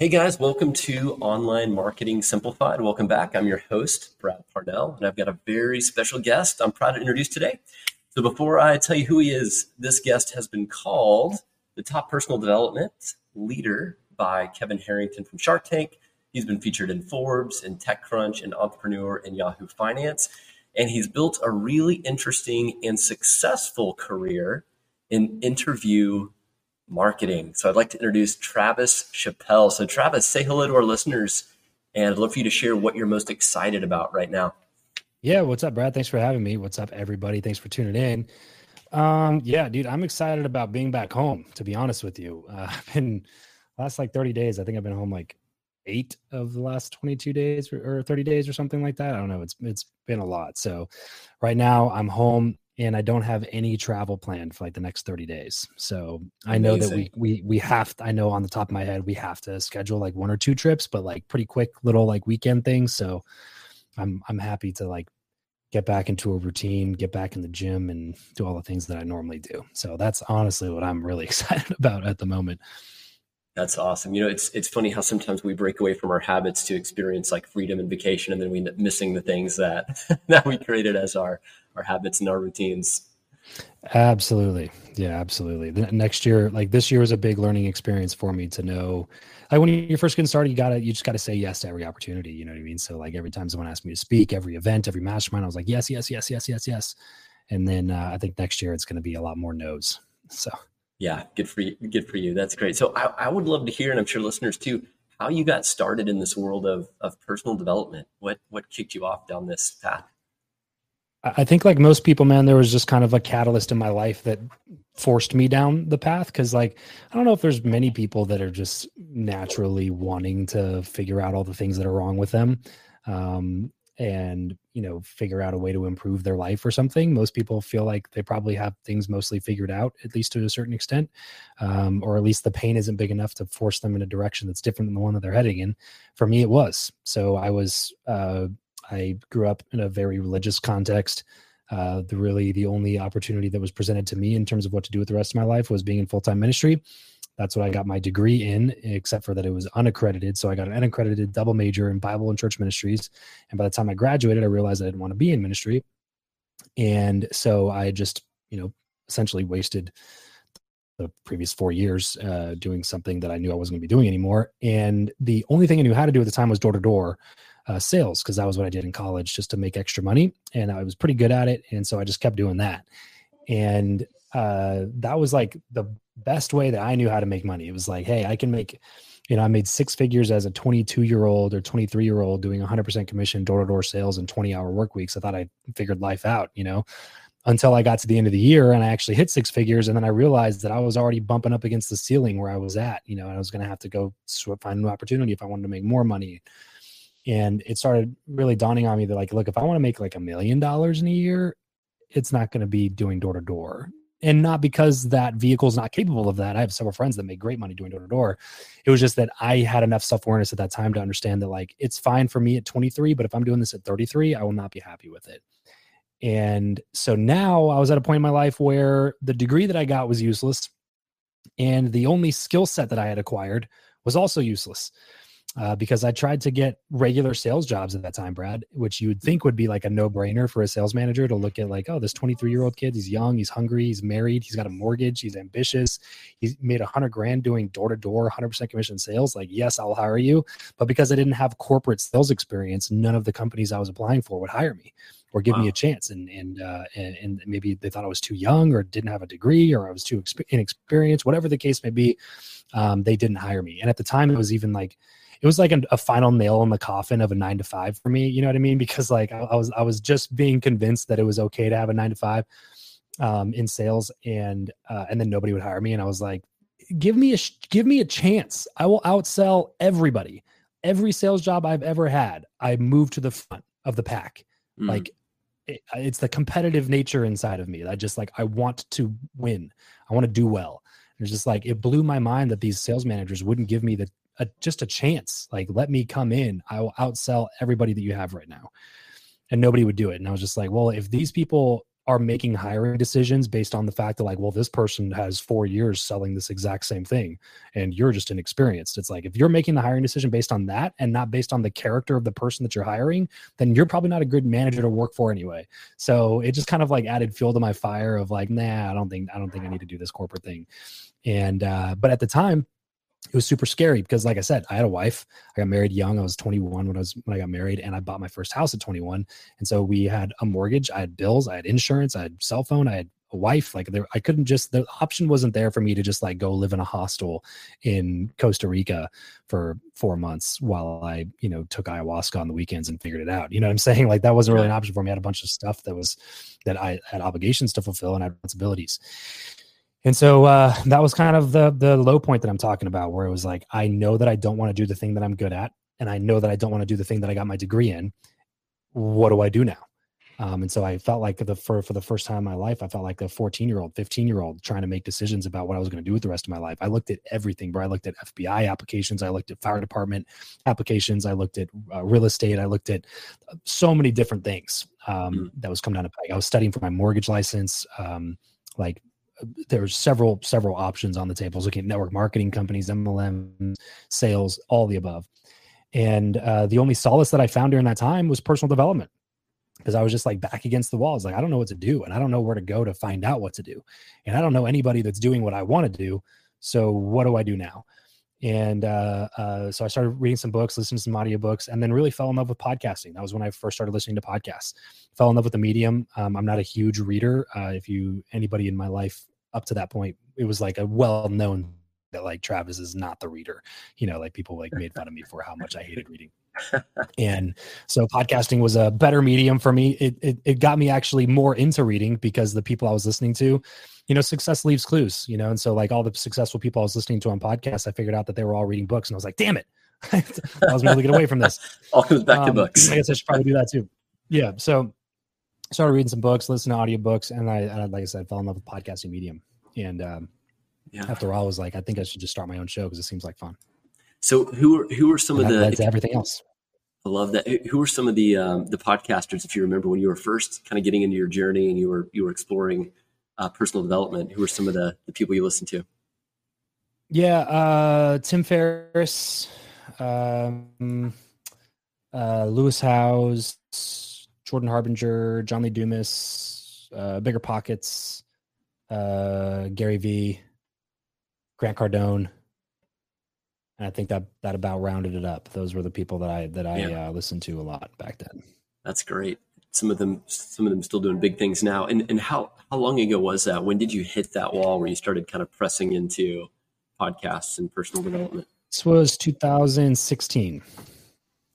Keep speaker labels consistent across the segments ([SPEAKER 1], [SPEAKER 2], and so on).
[SPEAKER 1] Hey guys, welcome to Online Marketing Simplified. Welcome back. I'm your host, Brad Parnell, and I've got a very special guest I'm proud to introduce today. So before I tell you who he is, this guest has been called the top personal development leader by Kevin Harrington from Shark Tank. He's been featured in Forbes, in TechCrunch, and Entrepreneur, and Yahoo Finance. And he's built a really interesting and successful career in interview marketing. So I'd like to introduce Travis Chappell. So, Travis, say hello to our listeners, and I'd love for you to share what you're most excited about right now.
[SPEAKER 2] Yeah, what's up, Brad? Thanks for having me. What's up, everybody? Thanks for tuning in. Um, yeah, dude, I'm excited about being back home. To be honest with you, uh, I've been last like 30 days. I think I've been home like eight of the last 22 days or, or 30 days or something like that. I don't know. It's it's been a lot. So right now I'm home and I don't have any travel planned for like the next 30 days. So I know that we we we have to, I know on the top of my head we have to schedule like one or two trips, but like pretty quick little like weekend things. So I'm I'm happy to like get back into a routine, get back in the gym and do all the things that I normally do. So that's honestly what I'm really excited about at the moment.
[SPEAKER 1] That's awesome. You know, it's it's funny how sometimes we break away from our habits to experience like freedom and vacation, and then we end up missing the things that that we created as our our habits and our routines.
[SPEAKER 2] Absolutely, yeah, absolutely. The next year, like this year, was a big learning experience for me to know. Like when you're first getting started, you gotta you just gotta say yes to every opportunity. You know what I mean? So like every time someone asked me to speak, every event, every mastermind, I was like yes, yes, yes, yes, yes, yes. And then uh, I think next year it's going to be a lot more no's. So
[SPEAKER 1] yeah, good for you. Good for you. That's great. So I, I would love to hear, and I'm sure listeners too, how you got started in this world of, of personal development. What what kicked you off down this path?
[SPEAKER 2] I think like most people, man, there was just kind of a catalyst in my life that forced me down the path. Cause like, I don't know if there's many people that are just naturally wanting to figure out all the things that are wrong with them. Um, and you know figure out a way to improve their life or something most people feel like they probably have things mostly figured out at least to a certain extent um, or at least the pain isn't big enough to force them in a direction that's different than the one that they're heading in for me it was so i was uh, i grew up in a very religious context uh, the really the only opportunity that was presented to me in terms of what to do with the rest of my life was being in full-time ministry that's what I got my degree in, except for that it was unaccredited. So I got an unaccredited double major in Bible and church ministries. And by the time I graduated, I realized I didn't want to be in ministry. And so I just, you know, essentially wasted the previous four years uh, doing something that I knew I wasn't going to be doing anymore. And the only thing I knew how to do at the time was door to door sales because that was what I did in college just to make extra money. And I was pretty good at it. And so I just kept doing that. And uh, that was like the best way that I knew how to make money. It was like, hey, I can make, you know, I made six figures as a 22 year old or 23 year old doing 100% commission door to door sales and 20 hour work weeks. I thought I figured life out, you know, until I got to the end of the year and I actually hit six figures. And then I realized that I was already bumping up against the ceiling where I was at, you know, and I was going to have to go find a new opportunity if I wanted to make more money. And it started really dawning on me that, like, look, if I want to make like a million dollars in a year, it's not going to be doing door to door and not because that vehicle is not capable of that. I have several friends that make great money doing door to door. It was just that I had enough self awareness at that time to understand that like it's fine for me at 23, but if I'm doing this at 33, I will not be happy with it. And so now I was at a point in my life where the degree that I got was useless, and the only skill set that I had acquired was also useless uh, because I tried to get regular sales jobs at that time, Brad, which you would think would be like a no brainer for a sales manager to look at, like, oh, this 23 year old kid, he's young, he's hungry, he's married, he's got a mortgage, he's ambitious, he's made a hundred grand doing door to door, 100% commission sales. Like, yes, I'll hire you. But because I didn't have corporate sales experience, none of the companies I was applying for would hire me or give wow. me a chance. And and, uh, and, and maybe they thought I was too young or didn't have a degree or I was too inexperienced, whatever the case may be. Um, they didn't hire me. And at the time, it was even like it was like a, a, final nail in the coffin of a nine to five for me. You know what I mean? Because like I, I was I was just being convinced that it was okay to have a nine to five um, in sales, and uh, and then nobody would hire me, and I was like, give me a give me a chance. I will outsell everybody. Every sales job I've ever had, I moved to the front of the pack. Mm. Like it, it's the competitive nature inside of me. I just like I want to win. I want to do well. And it's just like it blew my mind that these sales managers wouldn't give me the a, just a chance. Like, let me come in. I will outsell everybody that you have right now. And nobody would do it. And I was just like, well, if these people are making hiring decisions based on the fact that like well this person has four years selling this exact same thing and you're just inexperienced it's like if you're making the hiring decision based on that and not based on the character of the person that you're hiring then you're probably not a good manager to work for anyway so it just kind of like added fuel to my fire of like nah i don't think i don't think i need to do this corporate thing and uh but at the time it was super scary because like i said i had a wife. I got married young. I was 21 when i was when i got married and i bought my first house at 21 and so we had a mortgage i had bills i had insurance i had cell phone i had a wife. Like there i couldn't just the option wasn't there for me to just like go live in a hostel in costa rica for four months while i you know took ayahuasca on the weekends and figured it out. You know what i'm saying? Like that wasn't really an option for me. I had a bunch of stuff that was that i had obligations to fulfill and I had responsibilities and so uh, that was kind of the the low point that I'm talking about, where it was like, I know that I don't want to do the thing that I'm good at, and I know that I don't want to do the thing that I got my degree in. What do I do now? Um, and so I felt like the for for the first time in my life, I felt like a 14 year old, 15 year old trying to make decisions about what I was going to do with the rest of my life. I looked at everything, bro. I looked at FBI applications, I looked at fire department applications, I looked at uh, real estate, I looked at uh, so many different things um, mm. that was coming down the pike. I was studying for my mortgage license. Um, like there's several several options on the table. Looking at network marketing companies, MLM, sales, all the above. And uh, the only solace that I found during that time was personal development because I was just like back against the walls. Like, I don't know what to do and I don't know where to go to find out what to do. And I don't know anybody that's doing what I want to do. So, what do I do now? And uh, uh, so I started reading some books, listening to some audiobooks, and then really fell in love with podcasting. That was when I first started listening to podcasts. Fell in love with the medium. Um, I'm not a huge reader. Uh, if you anybody in my life up to that point, it was like a well known that like Travis is not the reader. You know, like people like made fun of me for how much I hated reading. And so podcasting was a better medium for me. It, it it got me actually more into reading because the people I was listening to you know, success leaves clues, you know, and so like all the successful people I was listening to on podcasts, I figured out that they were all reading books, and I was like, damn it, I was going to get away from this.
[SPEAKER 1] all comes back um, to books.
[SPEAKER 2] I guess I should probably do that too. Yeah, so started reading some books, listening to audiobooks, and I, and like I said, fell in love with podcasting medium. And um, yeah. after all, I was like, I think I should just start my own show because it seems like fun.
[SPEAKER 1] So who are who are some and of the
[SPEAKER 2] everything else?
[SPEAKER 1] I love that. Who were some of the um, the podcasters, if you remember, when you were first kind of getting into your journey and you were you were exploring uh, personal development? Who are some of the, the people you listened to?
[SPEAKER 2] Yeah, uh, Tim Ferriss, um, uh, Lewis Howes, Jordan Harbinger, John Lee Dumas, uh, Bigger Pockets, uh, Gary Vee, Grant Cardone. And I think that that about rounded it up. Those were the people that I that I yeah. uh, listened to a lot back then.
[SPEAKER 1] That's great. Some of them some of them still doing big things now. And and how how long ago was that? When did you hit that wall where you started kind of pressing into podcasts and personal development?
[SPEAKER 2] This was 2016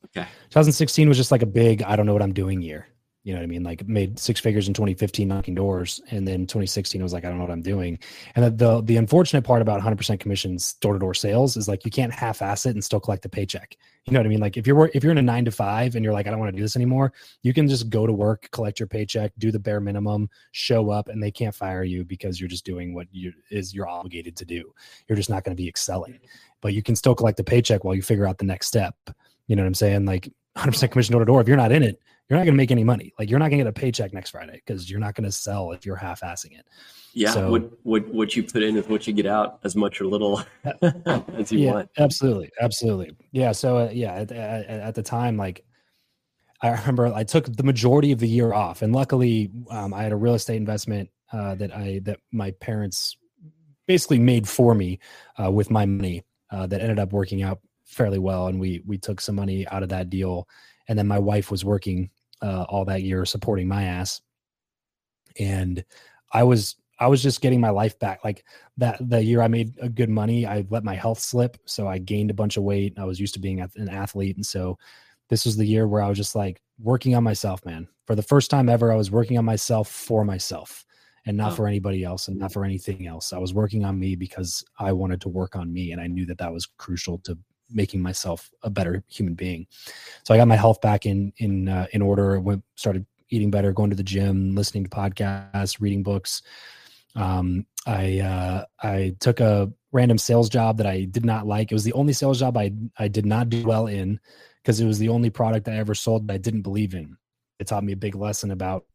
[SPEAKER 1] okay.
[SPEAKER 2] 2016 was just like a big i don't know what i'm doing year you know what I mean? Like made six figures in 2015 knocking doors. And then 2016 I was like, I don't know what I'm doing. And the the, the unfortunate part about 100% commissions door to door sales is like you can't half ass it and still collect the paycheck. You know what I mean? Like if you're if you're in a nine to five and you're like, I don't want to do this anymore, you can just go to work, collect your paycheck, do the bare minimum, show up, and they can't fire you because you're just doing what you is you're obligated to do. You're just not going to be excelling. Mm-hmm. But you can still collect the paycheck while you figure out the next step. You know what I'm saying? Like 100% commission door to door. If you're not in it, you're not going to make any money. Like you're not going to get a paycheck next Friday because you're not going to sell if you're half-assing it.
[SPEAKER 1] Yeah, so, what what what you put in is what you get out, as much or little as you
[SPEAKER 2] yeah,
[SPEAKER 1] want.
[SPEAKER 2] Absolutely, absolutely. Yeah. So uh, yeah, at, at, at, the time, like I remember, I took the majority of the year off, and luckily, um, I had a real estate investment uh, that I that my parents basically made for me uh, with my money uh, that ended up working out fairly well, and we we took some money out of that deal, and then my wife was working uh, all that year supporting my ass. And i was i was just getting my life back. Like that the year i made a good money i let my health slip so i gained a bunch of weight i was used to being an athlete and so this was the year where i was just like working on myself man. For the first time ever i was working on myself for myself and not for anybody else and not for anything else. I was working on me because i wanted to work on me and i knew that that was crucial to making myself a better human being. So I got my health back in in uh, in order. Went started eating better, going to the gym, listening to podcasts, reading books. Um, I uh, I took a random sales job that I did not like. It was the only sales job I I did not do well in because it was the only product I ever sold that I didn't believe in. It taught me a big lesson about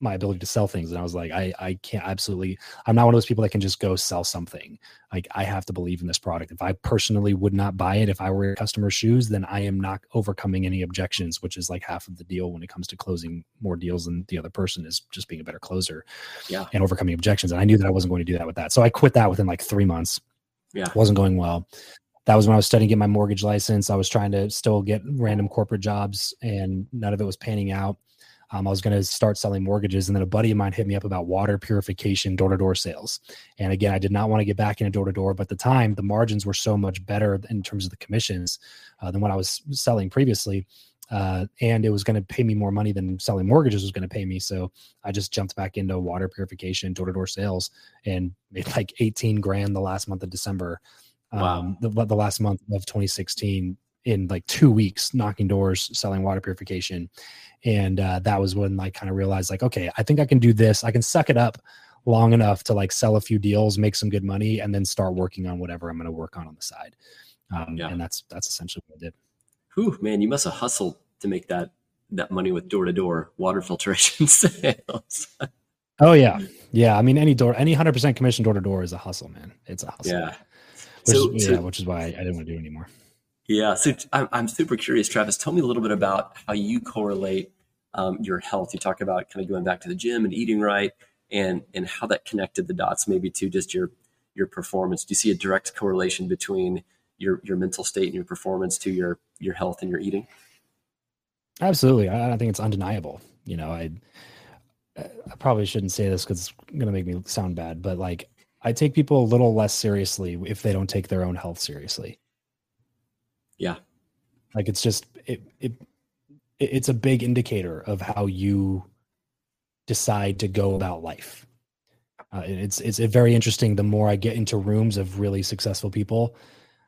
[SPEAKER 2] my ability to sell things. And I was like, I, I can't absolutely, I'm not one of those people that can just go sell something. Like I have to believe in this product. If I personally would not buy it, if I were a customer's shoes, then I am not overcoming any objections, which is like half of the deal when it comes to closing more deals than the other person is just being a better closer
[SPEAKER 1] yeah.
[SPEAKER 2] and overcoming objections. And I knew that I wasn't going to do that with that. So I quit that within like three months.
[SPEAKER 1] Yeah.
[SPEAKER 2] It wasn't going well. That was when I was studying to get my mortgage license. I was trying to still get random corporate jobs and none of it was panning out. Um, I was going to start selling mortgages, and then a buddy of mine hit me up about water purification door to door sales. And again, I did not want to get back into door to door, but at the time the margins were so much better in terms of the commissions uh, than what I was selling previously. Uh, and it was going to pay me more money than selling mortgages was going to pay me. So I just jumped back into water purification, door to door sales, and made like 18 grand the last month of December.
[SPEAKER 1] Wow.
[SPEAKER 2] Um, the, the last month of 2016 in like two weeks knocking doors selling water purification. And uh, that was when i kind of realized like okay i think i can do this. I can suck it up long enough to like sell a few deals make some good money and then start working on whatever i'm going to work on on the side. Um,
[SPEAKER 1] Yeah.
[SPEAKER 2] and that's that's essentially what i did.
[SPEAKER 1] Whew, man, you must have hustled to make that that money with door to door water filtration sales.
[SPEAKER 2] oh yeah. Yeah i mean any door any 100% commission door to door is a hustle man. It's a hustle.
[SPEAKER 1] Yeah.
[SPEAKER 2] which,
[SPEAKER 1] So-
[SPEAKER 2] is,
[SPEAKER 1] so-
[SPEAKER 2] yeah, which is why i didn't want to do it anymore
[SPEAKER 1] Yeah, so I'm, super curious, Travis. Tell me a little bit about how you correlate um, your health. You talk about kind of going back to the gym and eating right, and and how that connected the dots, maybe to just your your performance. Do you see a direct correlation between your your mental state and your performance to your your health and your eating?
[SPEAKER 2] Absolutely. I, I think it's undeniable. You know, I I probably shouldn't say this because it's gonna make me sound bad, but like I take people a little less seriously if they don't take their own health seriously.
[SPEAKER 1] Yeah.
[SPEAKER 2] Like it's just it it it- it's a big indicator of how you decide to go about life. Uh, it's it's very interesting. The more I get into rooms of really successful people,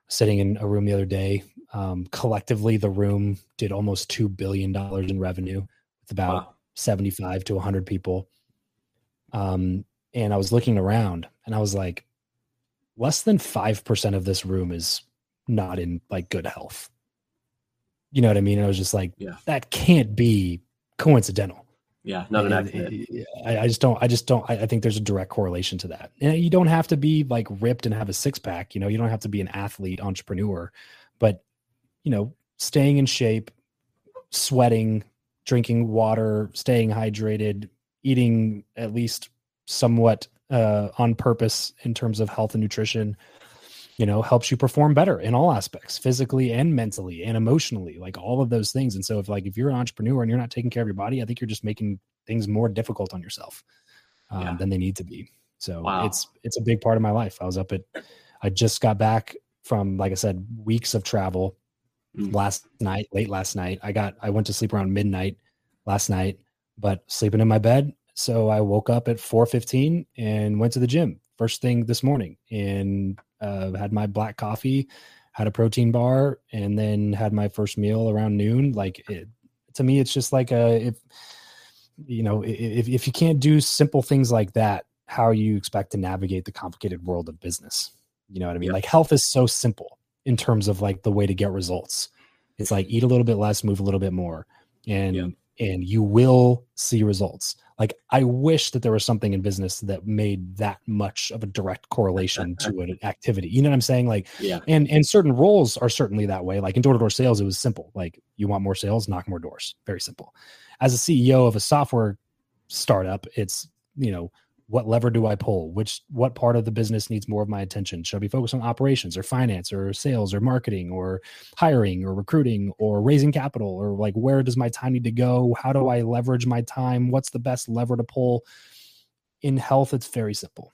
[SPEAKER 2] sitting in a room the other day, um, collectively the room did almost two billion dollars in revenue with about
[SPEAKER 1] Wow.
[SPEAKER 2] 75 to 100 people. Um, and I was looking around and I was like, less than 5% of this room is not in like good health. You know what I mean? And I was just like,
[SPEAKER 1] Yeah.
[SPEAKER 2] that can't be coincidental.
[SPEAKER 1] Yeah, not an accident.
[SPEAKER 2] I, I just don't, I just don't, I, I think there's a direct correlation to that. And you don't have to be like ripped and have a six pack, you know, you don't have to be an athlete entrepreneur, but you know, staying in shape, sweating, drinking water, staying hydrated, eating at least somewhat uh, on purpose in terms of health and nutrition, you know, helps you perform better in all aspects, physically and mentally and emotionally, like all of those things. And so, if like if you're an entrepreneur and you're not taking care of your body, I think you're just making things more difficult on yourself um,
[SPEAKER 1] Yeah.
[SPEAKER 2] than they need to be. So
[SPEAKER 1] Wow.
[SPEAKER 2] it's it's a big part of my life. I was up at, I just got back from like I said, weeks of travel
[SPEAKER 1] Mm.
[SPEAKER 2] last night, late last night. I got I went to sleep around midnight last night, but sleeping in my bed. So I woke up at 4:15 and went to the gym first thing this morning and uh, had my black coffee, had a protein bar, and then had my first meal around noon. Like it, to me, it's just like a if you know if if you can't do simple things like that, how you expect to navigate the complicated world of business? You know what I mean?
[SPEAKER 1] Yeah.
[SPEAKER 2] Like health is so simple in terms of like the way to get results. It's like eat a little bit less, move a little bit more, and
[SPEAKER 1] Yeah.
[SPEAKER 2] And you will see results. Like I wish that there was something in business that made that much of a direct correlation to an activity. You know what I'm saying? Like
[SPEAKER 1] Yeah,
[SPEAKER 2] and and certain roles are certainly that way. Like in door to door sales, it was simple. Like you want more sales, knock more doors. Very simple. As a CEO of a software startup, it's you know what lever do I pull? Which what part of the business needs more of my attention? Should I be focused on operations or finance or sales or marketing or hiring or recruiting or raising capital or like where does my time need to go? How do I leverage my time? What's the best lever to pull? In health, it's very simple.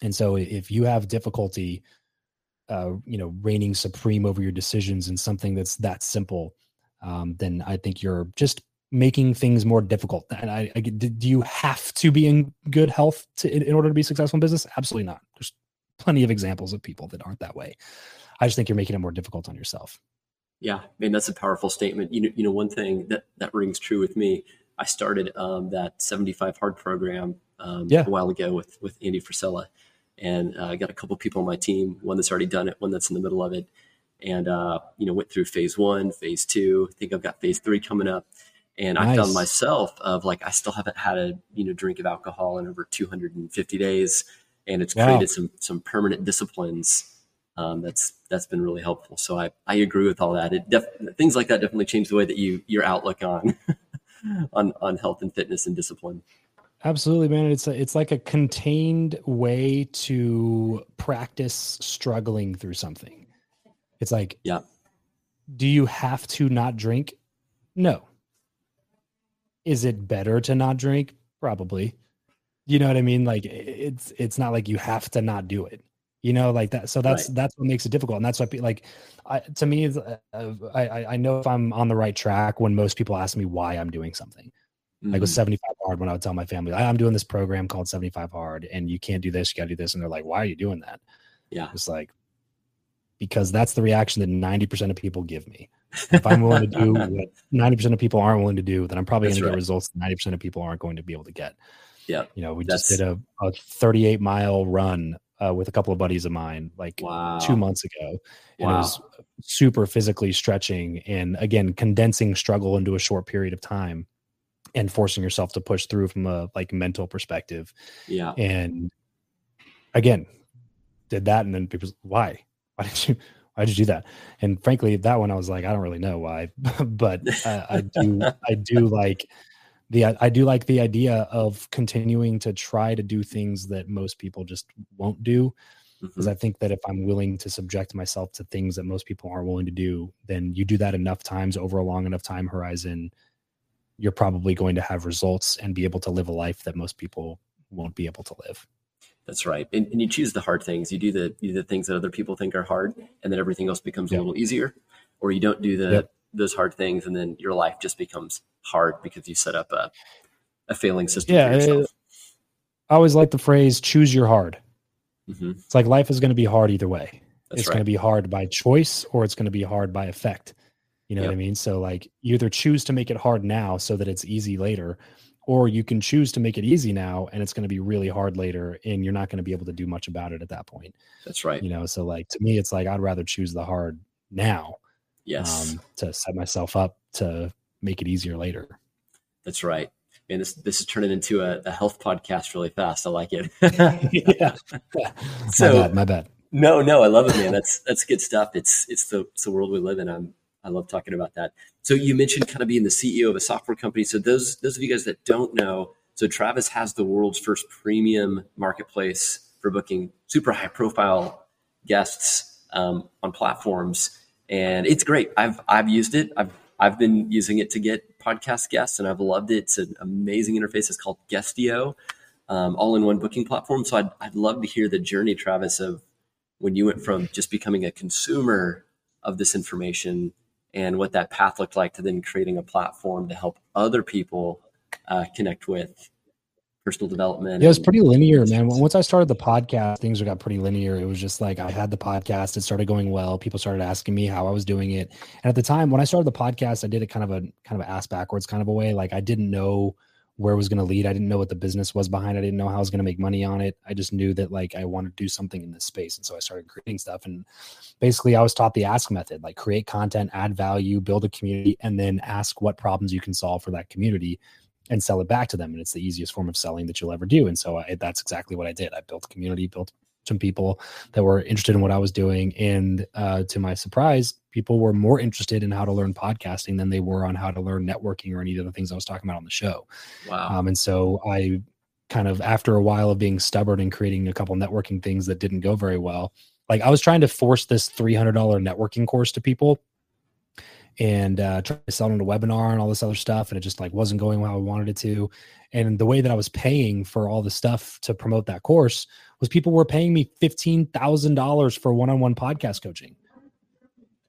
[SPEAKER 2] And so if you have difficulty uh, you know, reigning supreme over your decisions in something that's that simple, um, then I think you're just making things more difficult. And I, I do you have to be in good health to, in, in order to be successful in business? Absolutely not. There's plenty of examples of people that aren't that way. I just think you're making it more difficult on yourself.
[SPEAKER 1] yeah. I mean, that's a powerful statement. You know, you know, one thing that that rings true with me. I started um, that 75 hard program um,
[SPEAKER 2] Yeah.
[SPEAKER 1] a while ago with with Andy Frisella, and uh, I got a couple people on my team. One that's already done it, one that's in the middle of it, and uh, you know, went through phase one, phase two. I think I've got phase three coming up. And nice. I found myself of like I still haven't had a you know drink of alcohol in over 250 days, and it's wow. created some some permanent disciplines. Um, that's that's been really helpful. So I, I agree with all that. It def- things like that definitely change the way that you your outlook on on on health and fitness and discipline.
[SPEAKER 2] Absolutely, man. It's a, it's like a contained way to practice struggling through something. It's like,
[SPEAKER 1] yeah.
[SPEAKER 2] Do you have to not drink? No. Is it better to not drink? Probably. You know what I mean? Like it's it's not like you have to not do it. You know, like that. So that's right. that's what makes it difficult, and that's what like I, to me, uh, I I know if I'm on the right track when most people ask me why I'm doing something mm-hmm. like with 75 hard when I would tell my family, I'm doing this program called 75 hard and you can't do this, you gotta do this. And they're like, why are you doing that?
[SPEAKER 1] Yeah.
[SPEAKER 2] It's like, because that's the reaction that 90% of people give me. If I'm willing to do what 90% of people aren't willing to do, then I'm probably going right. to get results 90% of people aren't going to be able to get.
[SPEAKER 1] Yeah.
[SPEAKER 2] You know, we that's... just did a, a 38 mile run uh, with a couple of buddies of mine like wow. two months ago. And wow. it was super physically stretching and again, condensing struggle into a short period of time and forcing yourself to push through from a like mental perspective.
[SPEAKER 1] Yeah.
[SPEAKER 2] And again, did that and then people why? Why did you why did you do that? And frankly, that one I was like, I don't really know why, but uh, I do I do like the I do like the idea of continuing to try to do things that most people just won't do because mm-hmm. I think that if I'm willing to subject myself to things that most people aren't willing to do, then you do that enough times over a long enough time horizon, you're probably going to have results and be able to live a life that most people won't be able to live.
[SPEAKER 1] That's right. And, and you choose the hard things. You do the you do the things that other people think are hard, and then everything else becomes yep. a little easier. Or you don't do the yep. those hard things, and then your life just becomes hard because you set up a a failing system yeah, I,
[SPEAKER 2] I always like the phrase "choose your hard." Mm-hmm. It's like life is going to be hard either way. That's it's right. going to be hard by choice, or it's going to be hard by effect. You know yep. what I mean? So like you either choose to make it hard now so that it's easy later, or you can choose to make it easy now and it's going to be really hard later and you're not going to be able to do much about it at that point.
[SPEAKER 1] That's right.
[SPEAKER 2] You know, so like to me it's like I'd rather choose the hard now.
[SPEAKER 1] Yes. Um,
[SPEAKER 2] to set myself up to make it easier later.
[SPEAKER 1] That's right. And this this is turning into a, a health podcast really fast. I like it.
[SPEAKER 2] yeah. So my bad, my bad.
[SPEAKER 1] No, no, I love it, man. That's that's good stuff. It's it's the it's the world we live in. I'm I love talking about that. So you mentioned kind of being the CEO of a software company. So those those of you guys that don't know, so Travis has the world's first premium marketplace for booking super high profile guests um, on platforms, and it's great. I've I've used it. I've I've been using it to get podcast guests, and I've loved it. It's an amazing interface. It's called Guestio, um, all in one booking platform. So I'd I'd love to hear the journey, Travis, of when you went from just becoming a consumer of this information and what that path looked like to then creating a platform to help other people uh, connect with personal development.
[SPEAKER 2] Yeah, it was pretty linear, man. Once I started the podcast, things got pretty linear. It was just like I had the podcast, it started going well. People started asking me how I was doing it. And at the time when I started the podcast, I did it kind of a kind of ass backwards kind of a way. Like I didn't know where it was going to lead. I didn't know what the business was behind. I didn't know how I was going to make money on it. I just knew that like I wanted to do something in this space, and so I started creating stuff. And basically, I was taught the ask method: like create content, add value, build a community, and then ask what problems you can solve for that community, and sell it back to them. And it's the easiest form of selling that you'll ever do. And so I, that's exactly what I did. I built community, built some people that were interested in what I was doing. And uh, to my surprise, people were more interested in how to learn podcasting than they were on how to learn networking or any of the things I was talking about on the show.
[SPEAKER 1] Wow.
[SPEAKER 2] Um, and so I kind of, after a while of being stubborn and creating a couple networking things that didn't go very well, like I was trying to force this $300 networking course to people and uh, trying to sell it on a webinar and all this other stuff. And it just like wasn't going how I wanted it to. And the way that I was paying for all the stuff to promote that course was people were paying me $15,000 for one-on-one podcast coaching.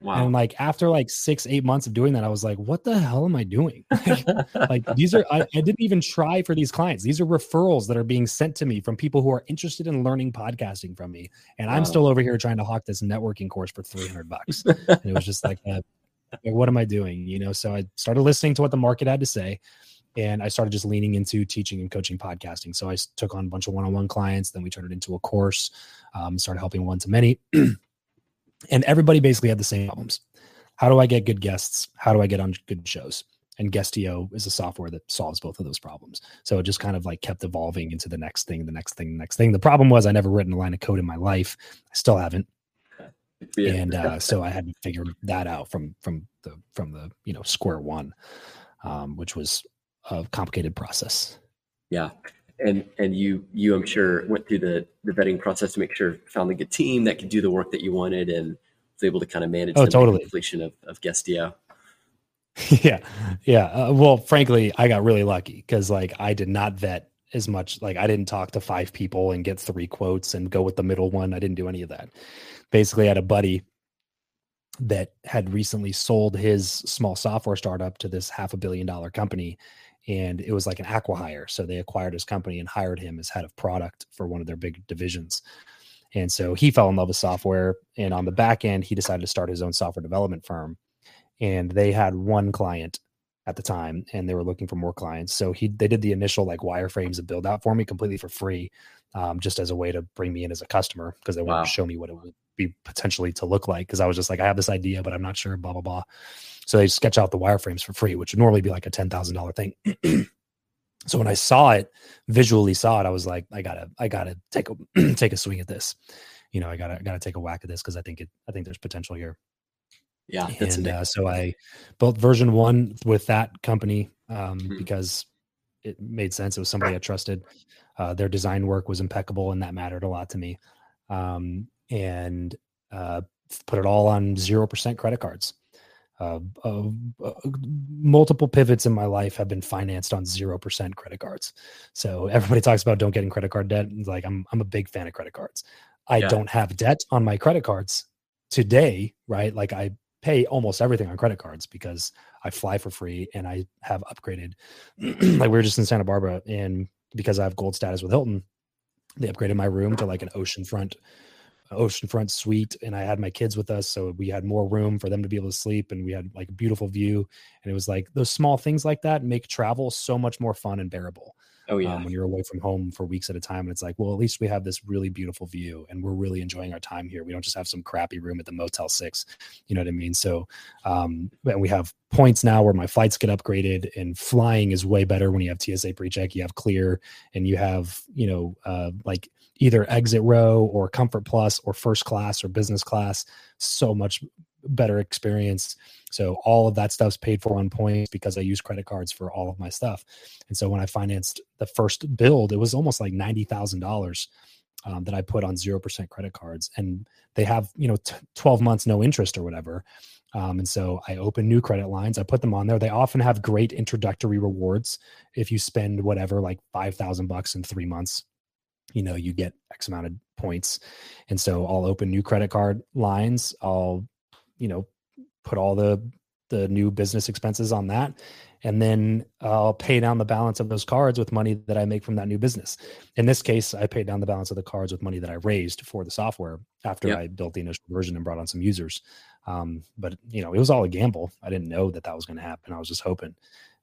[SPEAKER 2] Wow. And like after like six, eight months of doing that, I was like, what the hell am I doing? like these are, I, I, didn't even try for these clients. These are referrals that are being sent to me from people who are interested in learning podcasting from me. And wow. I'm still over here trying to hawk this networking course for 300 bucks. and it was just like, uh, what am I doing? You know, so I started listening to what the market had to say and I started just leaning into teaching and coaching podcasting. So I took on a bunch of one-on-one clients. Then we turned it into a course. Um, started helping one to many, and everybody basically had the same problems. How do I get good guests? How do I get on good shows? and Guestio is a software that solves both of those problems. So it just kind of like kept evolving into the next thing, the next thing, the next thing. The problem was I never written a line of code in my life. I still haven't. Yeah. And uh, so I had to figure that out from from the from the you know square one, um, which was a complicated process.
[SPEAKER 1] Yeah, and and you you I'm sure went through the the vetting process to make sure found a good team that could do the work that you wanted and was able to kind of manage
[SPEAKER 2] oh,
[SPEAKER 1] the
[SPEAKER 2] totally.
[SPEAKER 1] completion of of Guestio.
[SPEAKER 2] yeah, yeah. Uh, well, frankly, I got really lucky because like I did not vet as much. Like I didn't talk to five people and get three quotes and go with the middle one. I didn't do any of that. Basically, I had a buddy that had recently sold his small software startup to this half a billion dollar company and it was like an acquihire. So they acquired his company and hired him as head of product for one of their big divisions. And so he fell in love with software. And on the back end, he decided to start his own software development firm. And they had one client at the time, and they were looking for more clients. So he they did the initial like wireframes and build out for me completely for free, um, just as a way to bring me in as a customer because they wanted wow. to show me what it would be potentially to look like. Because I was just like, I have this idea, but I'm not sure. Blah blah blah. So they sketch out the wireframes for free, which would normally be like a ten thousand dollar thing. so when I saw it, visually saw it, I was like, I gotta, I gotta take a take a swing at this. You know, I gotta, I gotta take a whack at this because I think it, I think there's potential here.
[SPEAKER 1] Yeah,
[SPEAKER 2] and uh, so I built version one with that company um, mm-hmm. because it made sense. It was somebody I trusted. Uh, their design work was impeccable, and that mattered a lot to me. Um, and uh, put it all on zero percent credit cards. Uh, uh, uh, multiple pivots in my life have been financed on zero percent credit cards. So everybody talks about don't get in credit card debt. It's like I'm I'm a big fan of credit cards. I yeah. don't have debt on my credit cards today, right? Like I pay almost everything on credit cards because I fly for free and I have upgraded. like we were just in Santa Barbara and because I have gold status with Hilton, they upgraded my room to like an oceanfront oceanfront suite and I had my kids with us. So we had more room for them to be able to sleep and we had like a beautiful view. And it was like those small things like that make travel so much more fun and bearable.
[SPEAKER 1] Oh yeah.
[SPEAKER 2] Um, when you're away from home for weeks at a time, and it's like, well, at least we have this really beautiful view, and we're really enjoying our time here. We don't just have some crappy room at the Motel Six, you know what I mean? So, um, and we have points now where my flights get upgraded, and flying is way better when you have TSA pre-check. You have clear, and you have you know uh, like either exit row or comfort plus or first class or business class so much better experience so all of that stuff's paid for on points because i use credit cards for all of my stuff and so when i financed the first build it was almost like $90000 um, that i put on 0% credit cards and they have you know t- 12 months no interest or whatever um, and so I open new credit lines. I put them on there. They often have great introductory rewards if you spend whatever, like five thousand bucks in three months you know you get x amount of points and so i'll open new credit card lines i'll you know put all the the new business expenses on that and then i'll pay down the balance of those cards with money that i make from that new business in this case i paid down the balance of the cards with money that i raised for the software after yep. i built the initial version and brought on some users um, but you know it was all a gamble i didn't know that that was going to happen i was just hoping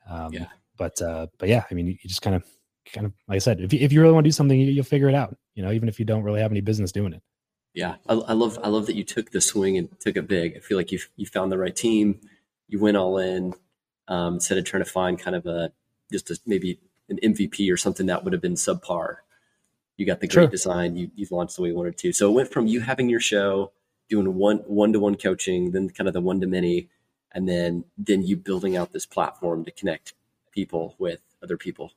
[SPEAKER 2] um, yeah. but uh, but yeah i mean you, just kind of kind of like I said, if you, if you really want to do something, you, will figure it out. You know, even if you don't really have any business doing it.
[SPEAKER 1] Yeah, I, I, love I love that you took the swing and took it big. I feel like you you found the right team. You went all in um, instead of trying to find kind of a just a, maybe an MVP or something that would have been subpar. You got the great sure. design. You you launched the way you wanted to. So it went from you having your show, doing one one to one coaching, then kind of the one to many, and then then you building out this platform to connect people with other people.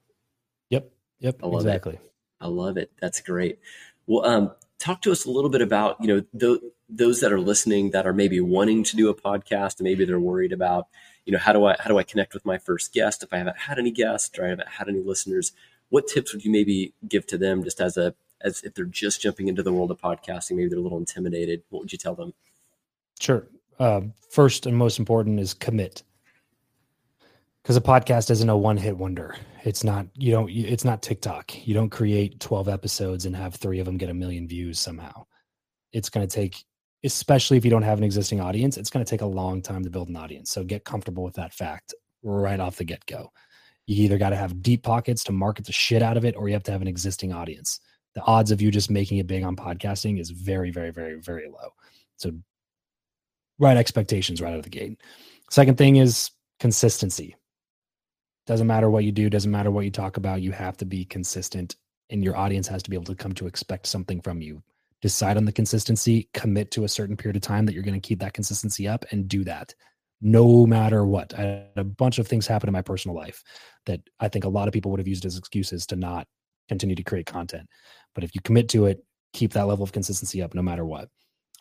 [SPEAKER 2] Yep. Yep. I love exactly. It.
[SPEAKER 1] I love it. That's great. Well, um, talk to us a little bit about you know th- those that are listening that are maybe wanting to do a podcast and maybe they're worried about you know how do I how do I connect with my first guest if I haven't had any guests or I haven't had any listeners. What tips would you maybe give to them just as a as if they're just jumping into the world of podcasting, maybe they're a little intimidated. What would you tell them?
[SPEAKER 2] Sure. Uh, first and most important is commit because a podcast isn't a one hit wonder. It's not you don't it's not TikTok. You don't create 12 episodes and have 3 of them get a million views somehow. It's going to take especially if you don't have an existing audience, it's going to take a long time to build an audience. So get comfortable with that fact right off the get-go. You either got to have deep pockets to market the shit out of it or you have to have an existing audience. The odds of you just making it big on podcasting is very very very very low. So right expectations right out of the gate. Second thing is consistency Doesn't matter what you do, doesn't matter what you talk about. You have to be consistent, and your audience has to be able to come to expect something from you. Decide on the consistency, commit to a certain period of time that you're going to keep that consistency up, and do that no matter what. A bunch of things happen in my personal life that I think a lot of people would have used as excuses to not continue to create content. But if you commit to it, keep that level of consistency up no matter what.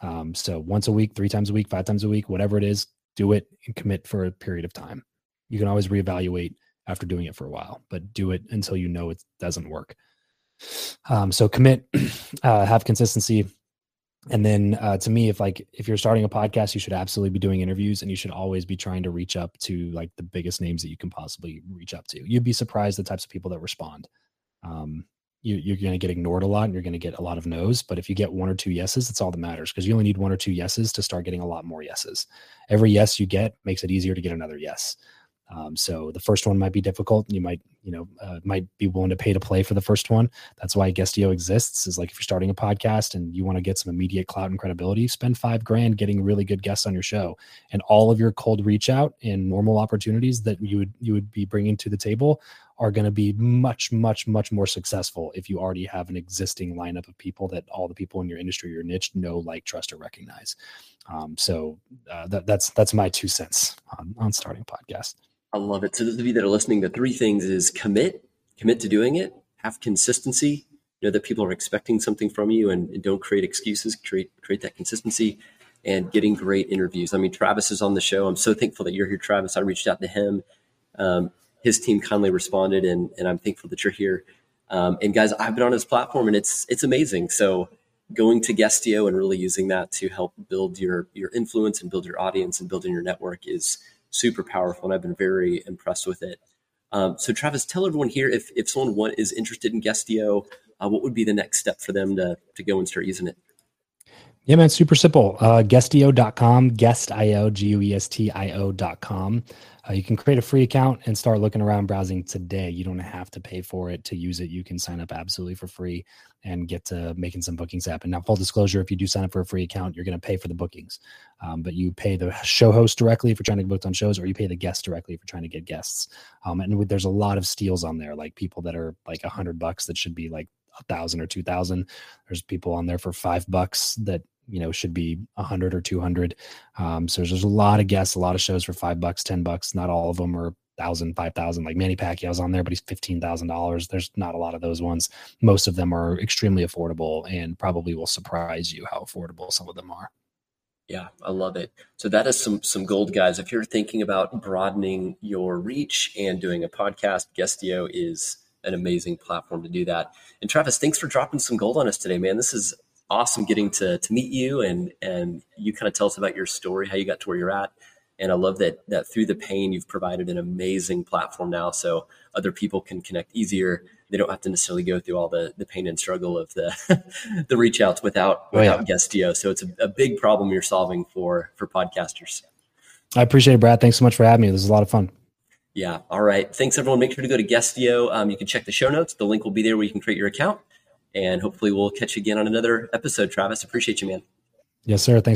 [SPEAKER 2] Um, so once a week, three times a week, five times a week, whatever it is, do it and commit for a period of time. You can always reevaluate after doing it for a while, but do it until you know it doesn't work. Um, so commit, uh, have consistency, and then uh, to me if like if you're starting a podcast you should absolutely be doing interviews and you should always be trying to reach up to like the biggest names that you can possibly reach up to. You'd be surprised the types of people that respond. Um, you, you're going to get ignored a lot and you're going to get a lot of no's but if you get one or two yeses that's all that matters because you only need one or two yeses to start getting a lot more yeses. Every yes you get makes it easier to get another yes um, so the first one might be difficult. You might, you know, uh, might be willing to pay to play for the first one. That's why Guestio exists. Is like if you're starting a podcast and you want to get some immediate clout and credibility, spend five grand getting really good guests on your show, and all of your cold reach out and normal opportunities that you would you would be bringing to the table are going to be much much much more successful if you already have an existing lineup of people that all the people in your industry your niche know like trust or recognize um, so uh, that, that's that's my two cents on, on starting a podcast
[SPEAKER 1] I love it. So those of you that are listening, the three things is commit, commit to doing it, have consistency, know that people are expecting something from you and, and don't create excuses, create create that consistency and getting great interviews. I mean, Travis is on the show. I'm so thankful that you're here, Travis. I reached out to him. Um, his team kindly responded and, and I'm thankful that you're here. Um, and guys, I've been on his platform and it's it's amazing. So going to Guestio and really using that to help build your your influence and build your audience and building your network is super powerful, and I've been very impressed with it. Um, so, Travis, tell everyone here if, if someone want, is interested in Guestio, uh, what would be the next step for them to, to go and start using it?
[SPEAKER 2] Yeah, man, super simple. Uh, guestio.com, guest.io, G U E S T I O.com. Uh, you can create a free account and start looking around browsing today. You don't have to pay for it to use it. You can sign up absolutely for free and get to making some bookings happen. Now, full disclosure, if you do sign up for a free account, you're going to pay for the bookings, um, but you pay the show host directly you're trying to get booked on shows, or you pay the guest directly you're trying to get guests. Um, and there's a lot of steals on there, like people that are like a hundred bucks that should be like a thousand or two thousand. There's people on there for five bucks that you know should be a hundred or two hundred. Um, so there's, there's a lot of guests, a lot of shows for five bucks, ten bucks. Not all of them are thousand, five thousand. Like Manny Pacquiao's on there, but he's fifteen thousand dollars. There's not a lot of those ones. Most of them are extremely affordable, and probably will surprise you how affordable some of them are.
[SPEAKER 1] Yeah, I love it. So that is some some gold, guys. If you're thinking about broadening your reach and doing a podcast, Guestio is an amazing platform to do that. And Travis, thanks for dropping some gold on us today, man. This is awesome getting to to meet you and and you kind of tell us about your story, how you got to where you're at. And I love that that through the pain you've provided an amazing platform now so other people can connect easier. They don't have to necessarily go through all the the pain and struggle of the the reach outs without without oh, yeah. Guestio. So it's a, a big problem you're solving for for podcasters.
[SPEAKER 2] I appreciate it, Brad. Thanks so much for having me. This is a lot of fun.
[SPEAKER 1] Yeah. All right. Thanks, everyone. Make sure to go to Guestio. Um, you can check the show notes. The link will be there where you can create your account. And hopefully, we'll catch you again on another episode, Travis. Appreciate you, man.
[SPEAKER 2] Yes, sir. Thanks.